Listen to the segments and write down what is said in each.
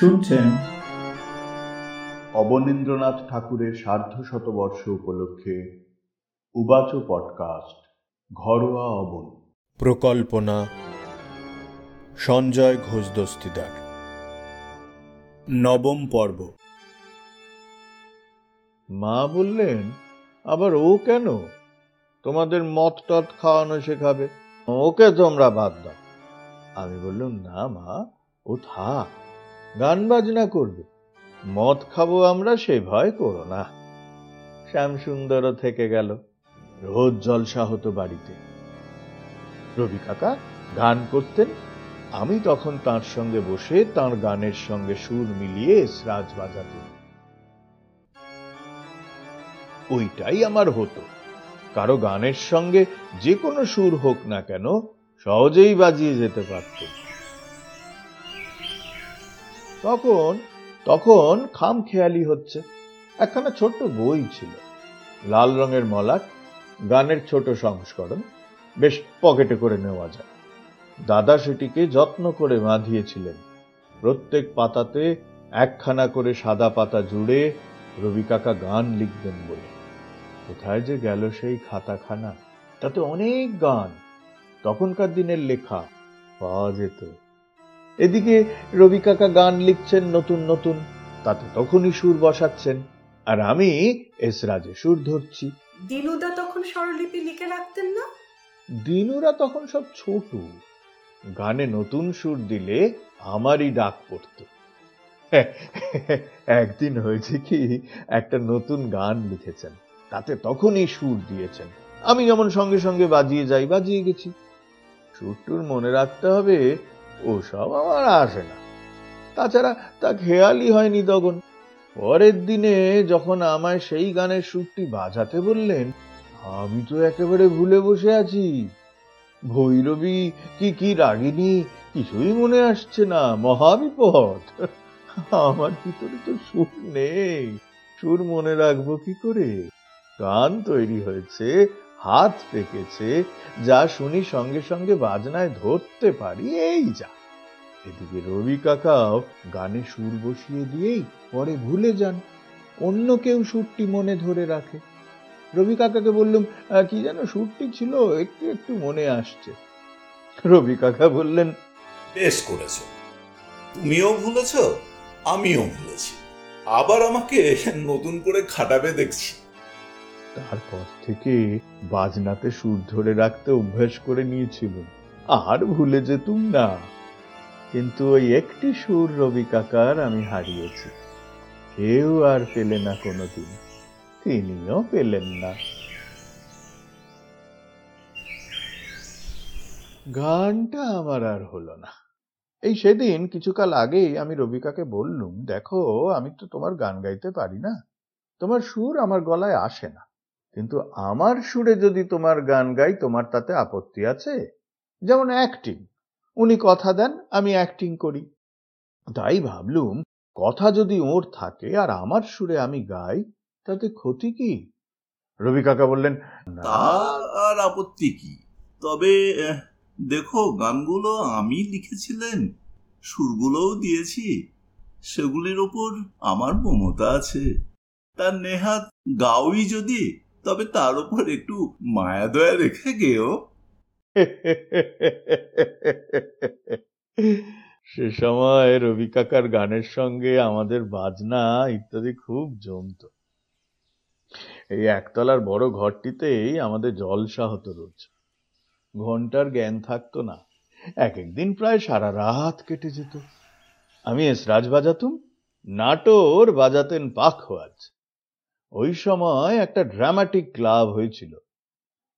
শুনছেন? অবনীন্দ্রনাথ ঠাকুরের সার্ধ শতবর্ষ উপলক্ষে উবাচ পডকাস্ট ঘরোয়া অবন। প্রকল্পনা সঞ্জয় ঘোষ দস্তিদার। নবম পর্ব। মা বললেন আবার ও কেন? তোমাদের মদ টদ খাওয়ানো শেখাবে। ওকে তোমরা বাদ দাও। আমি বললাম না মা ও থাক। গান বাজনা করবে। মদ খাব আমরা, সে ভয় করো না। শ্যামসুন্দরও থেকে গেল। রোজ জলসা হতো বাড়িতে। রবি কাকা গান করতেন। আমি তখন তার সঙ্গে বসে তার গানের সঙ্গে সুর মিলিয়ে স্রাজ বাজাতাম। ওইটাই আমার হতো। কারও গানের সঙ্গে যে কোনো সুর হোক না কেন, সহজেই বাজিয়ে যেতে পারত। তখন তখন খাম খেয়ালি হচ্ছে। একখানা ছোট্ট বই ছিল। লাল রঙের মলাট, গানের ছোট সংস্করণ, বেশ পকেটে করে নেওয়া যায়। দাদা সেটিকে যত্ন করে বাঁধিয়েছিলেন। প্রত্যেক পাতাতে একখানা করে সাদা পাতা জুড়ে রবি কাকা গান লিখবেন বলে। কোথায় যে গেল সেই খাতাখানা? তাতে অনেক গান। তখনকার দিনের লেখা পাওয়া যেত। এদিকে রবি কাকা গান লিখছেন নতুন নতুন তাতে তখনই সুর বসাচ্ছেন। আর আমি এসরাজে সুর ধরছি। দিনুদা তখন স্বরলিপি লিখে রাখতেন না? দিনুরা তখন সব ছোট। গানে নতুন সুর দিলে আমারই ডাক পড়ত। একদিন হয়েছে কি একটা নতুন গান লিখেছেন তাতে তখনই সুর দিয়েছেন। আমি যেমন সঙ্গে সঙ্গে বাজিয়ে যাই বাজিয়ে গেছি। সুরটুর মনে রাখতে হবে ও সব আমার আসে না। তাছাড়া তা খেয়ালই হয়নি তখন। পরের দিনে যখন আমায় সেই গানের সুরটি বাজাতে বললেন, আমি তো একেবারে ভুলে বসে আছি। ভৈরবী, কি কি রাগিনী, কিছুই মনে আসছে না, মহাবিপদ। আমার ভিতরে তো সুর নেই। সুর মনে রাখব কি করে? গান তৈরি হয়েছে হাত পেকেছে যা শুনি সঙ্গে সঙ্গে বাজনায় ধরতে পারি এই যা। এদিকে রবি কাকাও গানে সুর বসিয়ে দিয়েই পরে ভুলে যান অন্য কেউ সুরটি মনে ধরে রাখে। রবি কাকাকে বললুম "আহ, কি যেন সুরটি ছিল একটু একটু মনে আসছে। রবি কাকা বললেন বেশ করেছ। তুমিও ভুলেছ আমিও ভুলেছি। আবার আমাকে নতুন করে খাটাবে দেখছি। তারপর থেকে বাজনাতে সুর ধরে রাখতে অভ্যাস করে নিয়েছিল। আর ভুলে যেতুম না। কিন্তু ওই একটি সুর রবি কাকার আমি হারিয়েছি। কেউ আর পেলে না কোনোদিন। তিনিও পেলেন না। গানটা আমার আর হলো না। এই সেদিন কিছুকাল আগেই আমি রবিকাকে বললুম, দেখো, আমি তো তোমার গান গাইতে পারি না। তোমার সুর আমার গলায় আসে না। কিন্তু আমার সুরে যদি তোমার গান গাই, তোমার তাতে আপত্তি আছে? যেমন অ্যাক্টিং উনি কথা দেন, আমি অ্যাক্টিং করি। তাই ভাবলুম, কথা যদি ওর থাকে আর আমার সুরে আমি গাই, তাতে ক্ষতি কি? রবি কাকা বললেন আর আপত্তি কি? তবে দেখো, গানগুলো আমি লিখেছিলেন, সুরগুলোও দিয়েছি, সেগুলির ওপর আমার মমতা আছে। তার নেহাত গাওই যদি তবে তার উপর একটু মায়া দয়া রেখে গেও। সে সময় রবি কাকার গানের সঙ্গে আমাদের বাজনা ইত্যাদি খুব জমত। এই একতলার বড় ঘরটিতেই আমাদের জলসা হতো রোজ। ঘণ্টার জ্ঞান থাকতো না। এক একদিন প্রায় সারা রাত কেটে যেত। আমি এসরাজ বাজাতুম, নাটোর বাজাতেন পাখওয়াজ ওই সময় একটা ড্রামাটিক ক্লাব হয়েছিল।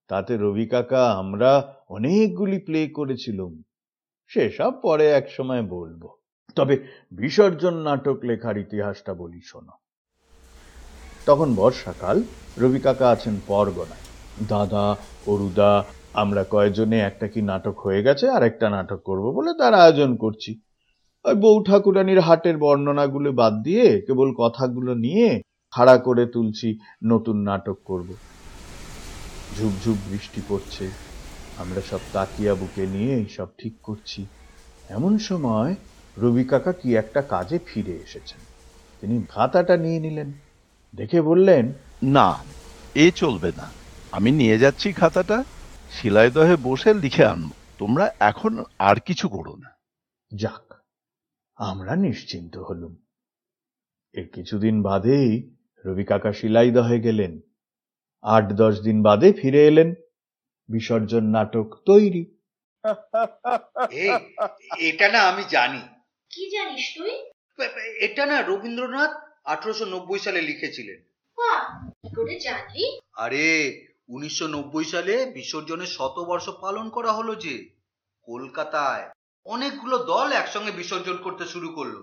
তাতে রবি কাকা, আমরা অনেকগুলি প্লে করেছিলাম। সেসব পরে এক সময় বলব। তবে বিসর্জন নাটক লেখার ইতিহাসটা বলি, শোনো। তখন বর্ষাকাল, রবি কাকা আছেন পরগনায়। দাদা, অরুদা, আমরা কয়েকজনে একটা কি নাটক হয়ে গেছে আর একটা নাটক করব বলে তার আয়োজন করছি। ওই বউ ঠাকুরানির হাটের বর্ণনাগুলো বাদ দিয়ে কেবল কথাগুলো নিয়ে খাড়া করে তুলছি, নতুন নাটক করব। ঝুপঝুপ বৃষ্টি পড়ছে। আমরা সব তাকিয়া বুকে নিয়ে সব ঠিক করছি। এমন সময় রবি কাকা কি একটা কাজে ফিরে এসেছেন। তিনি খাতাটা নিয়ে নিলেন। দেখে বললেন, না, এ চলবে না। আমি নিয়ে যাচ্ছি খাতাটা শিলাইদহে বসে লিখে আনব। তোমরা এখন আর কিছু করো না। যাক, আমরা নিশ্চিন্ত হলুম। এর কিছুদিন বাদেই রবি কাকা শিলাইদহে গেলেন। আট দশ দিন বাদে ফিরে এলেন। বিসর্জন নাটক তৈরি। এটা না আমি জানি। কি জানিস তুই? এটা না রবীন্দ্রনাথ আঠারোশো নব্বই সালে লিখেছিলেন। জানলি? আরে উনিশশো নব্বই সালে বিসর্জনের শতবর্ষ পালন করা হলো যে কলকাতায়। অনেকগুলো দল একসঙ্গে বিসর্জন করতে শুরু করল।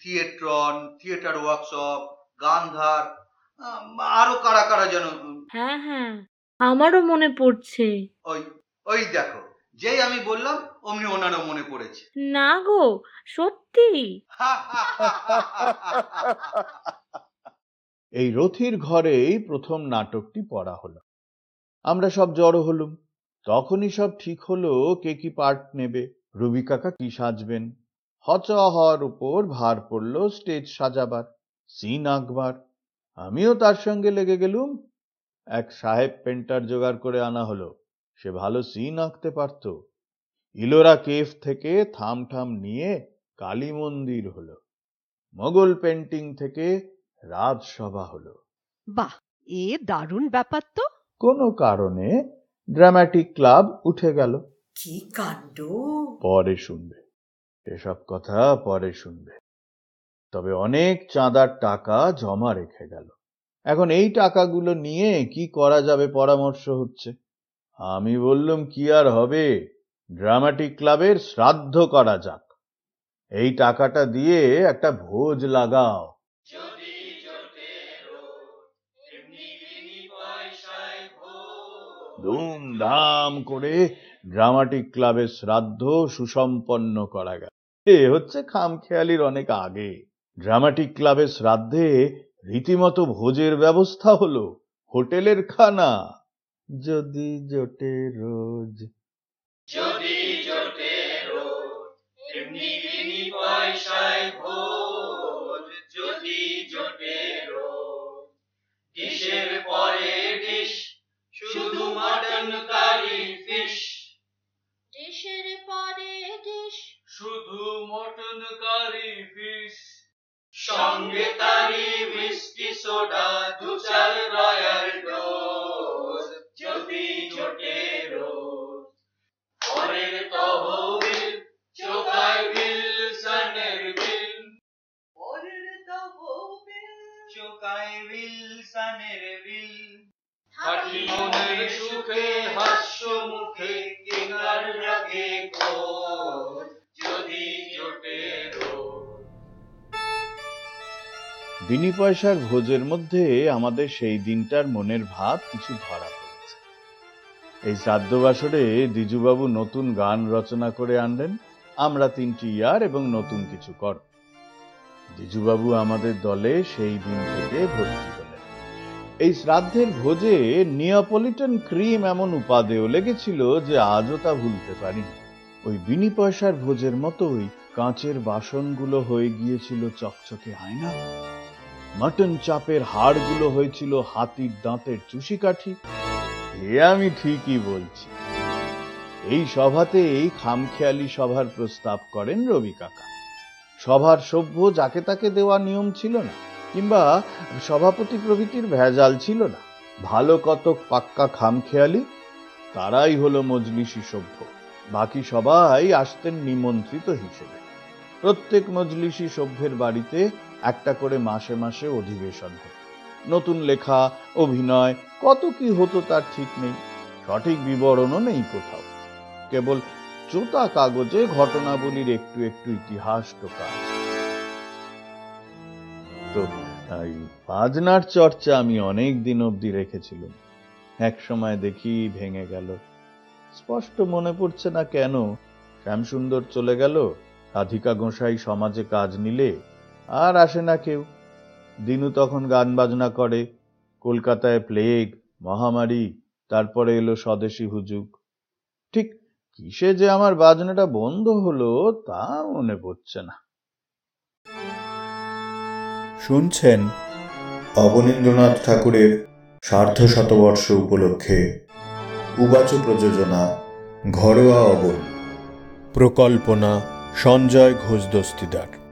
থিয়েট্রন থিয়েটার ওয়ার্কশপ গান্ধার আরও কারা কারা যেন হ্যাঁ হ্যাঁ আমারও মনে পড়ছে। ওই ওই দেখো যেই আমি বললাম অমনি ওনারও মনে পড়েছে। না গো সত্যি। এই রথির ঘরেই প্রথম নাটকটি পড়া হলো। আমরা সব জড়ো হলুম। তখনই সব ঠিক হলো কে কি পার্ট নেবে রবি কাকা কি সাজবেন। হচ হওয়ার উপর ভার পড়ল স্টেজ সাজাবার সিন আঁকবার আমিও তার সঙ্গে লেগে গেলুম। এক সাহেব পেন্টার জোগাড় করে আনা হলো। সে ভালো সিন আঁকতে পারত। ইলোরা কেফ থেকে থাম ঠাম নিয়ে কালী মন্দির হলো। মোগল পেন্টিং থেকে রাজসভা হলো। বাহ এ দারুণ ব্যাপার তো। কোনো কারণে ড্রামাটিক ক্লাব উঠে গেল। কি কাণ্ড! পরে শুনবে। এসব কথা পরে শুনবে। তবে অনেক চাঁদার টাকা জমা রেখে গেল। এখন এই টাকাগুলো নিয়ে কি করা যাবে পরামর্শ হচ্ছে? আমি বললুম কি আর হবে? ড্রামাটিক ক্লাবের শ্রাদ্ধ করা যাক। এই টাকাটা দিয়ে একটা ভোজ লাগাও। ধুমধাম করে ড্রামাটিক ক্লাবের শ্রাদ্ধ সুসম্পন্ন করা গেল। এ হচ্ছে খামখেয়ালির অনেক আগে। ড্রামাটিক ক্লাবের শ্রাদ্ধে রীতিমতো ভোজের ব্যবস্থা হলো। হোটেলের খানা। যদি জোটে রোজ। যদি জোটে এমনি বিনি পয়সায় ভোজ। যদি জোটে ডিশের পরে ডিশ শুধু মটন কারি ফিশ। ডিশের পরে ডিশ। শুধু মটন কারি ফিশ। সঙ্গে তারি মিষ্টি সোডা দু চার রয়াল ডোজ যদি জোটে রোজ। পরের তহবিল চোখায় উইলসনের বিল। পরের তহবিল চোখায় উইলসনের বিল। থাকি মনের সুখে হাস্য মুখে কেনার রাগে যদি জোটে রোজ। বিনি পয়সার ভোজের মধ্যে আমাদের সেই দিনটার মনের ভাব কিছু ধরা পড়েছে। এই শ্রাদ্ধ বাসরে দ্বিজুবাবু নতুন গান রচনা করে আনলেন। আমরা তিনটি ইয়ার এবং নতুন কিছু কর। দ্বিজুবাবু আমাদের দলে সেই দিন থেকে ভর্তি হলেন। এই শ্রাদ্ধের ভোজে নিয়াপলিটন ক্রিম এমন উপাদেয় লেগেছিল যে আজও তা ভুলতে পারিনি। ওই বিনি পয়সার ভোজের মতোই কাঁচের বাসনগুলো হয়ে গিয়েছিল চকচকে আয়না মটন চাপের হাড়গুলো হয়েছিল হাতির দাঁতের চুষিকাঠি। এ আমি ঠিকই বলছি। এই সভাতে এই খামখেয়ালি সভার প্রস্তাব করেন রবি কাকা। সভার সভ্য যাকে তাকে দেওয়া নিয়ম ছিল না, কিংবা সভাপতি প্রভৃতির ভেজাল ছিল না। ভালো কতক পাক্কা খামখেয়ালি, তারাই হলো মজলিসি সভ্য। বাকি সবাই আসতেন নিমন্ত্রিত হিসেবে। প্রত্যেক মজলিসি সভ্যের বাড়িতে একটা করে মাসে মাসে অধিবেশন হতো নতুন লেখা, অভিনয়, কত কি হতো তার ঠিক নেই। সঠিক বিবরণও নেই কোথাও। কেবল চোতা কাগজে ঘটনাবলীর একটু একটু ইতিহাস টোকা আছে। তো এই বাজনার চর্চা আমি অনেক দিন অবধি রেখেছিলাম। এক সময় দেখি ভেঙে গেল। স্পষ্ট মনে পড়ছে না কেন? শ্যামসুন্দর চলে গেল। রাধিকা গোসাই সমাজে কাজ নিলে আর আসে না কেউ। দিনু তখন গান বাজনা করে, কলকাতায় প্লেগ মহামারী, তারপরে এলো স্বদেশী হুজুগ। ঠিক কিসে যে আমার বাজনাটা বন্ধ হলো তা মনে পড়ছে না। শুনছেন অবনীন্দ্রনাথ ঠাকুরের সার্ধ শতবর্ষ উপলক্ষে উবাচ প্রযোজনা ঘরোয়া অবন। প্রকল্পনা সঞ্জয় ঘোষ দস্তিদার।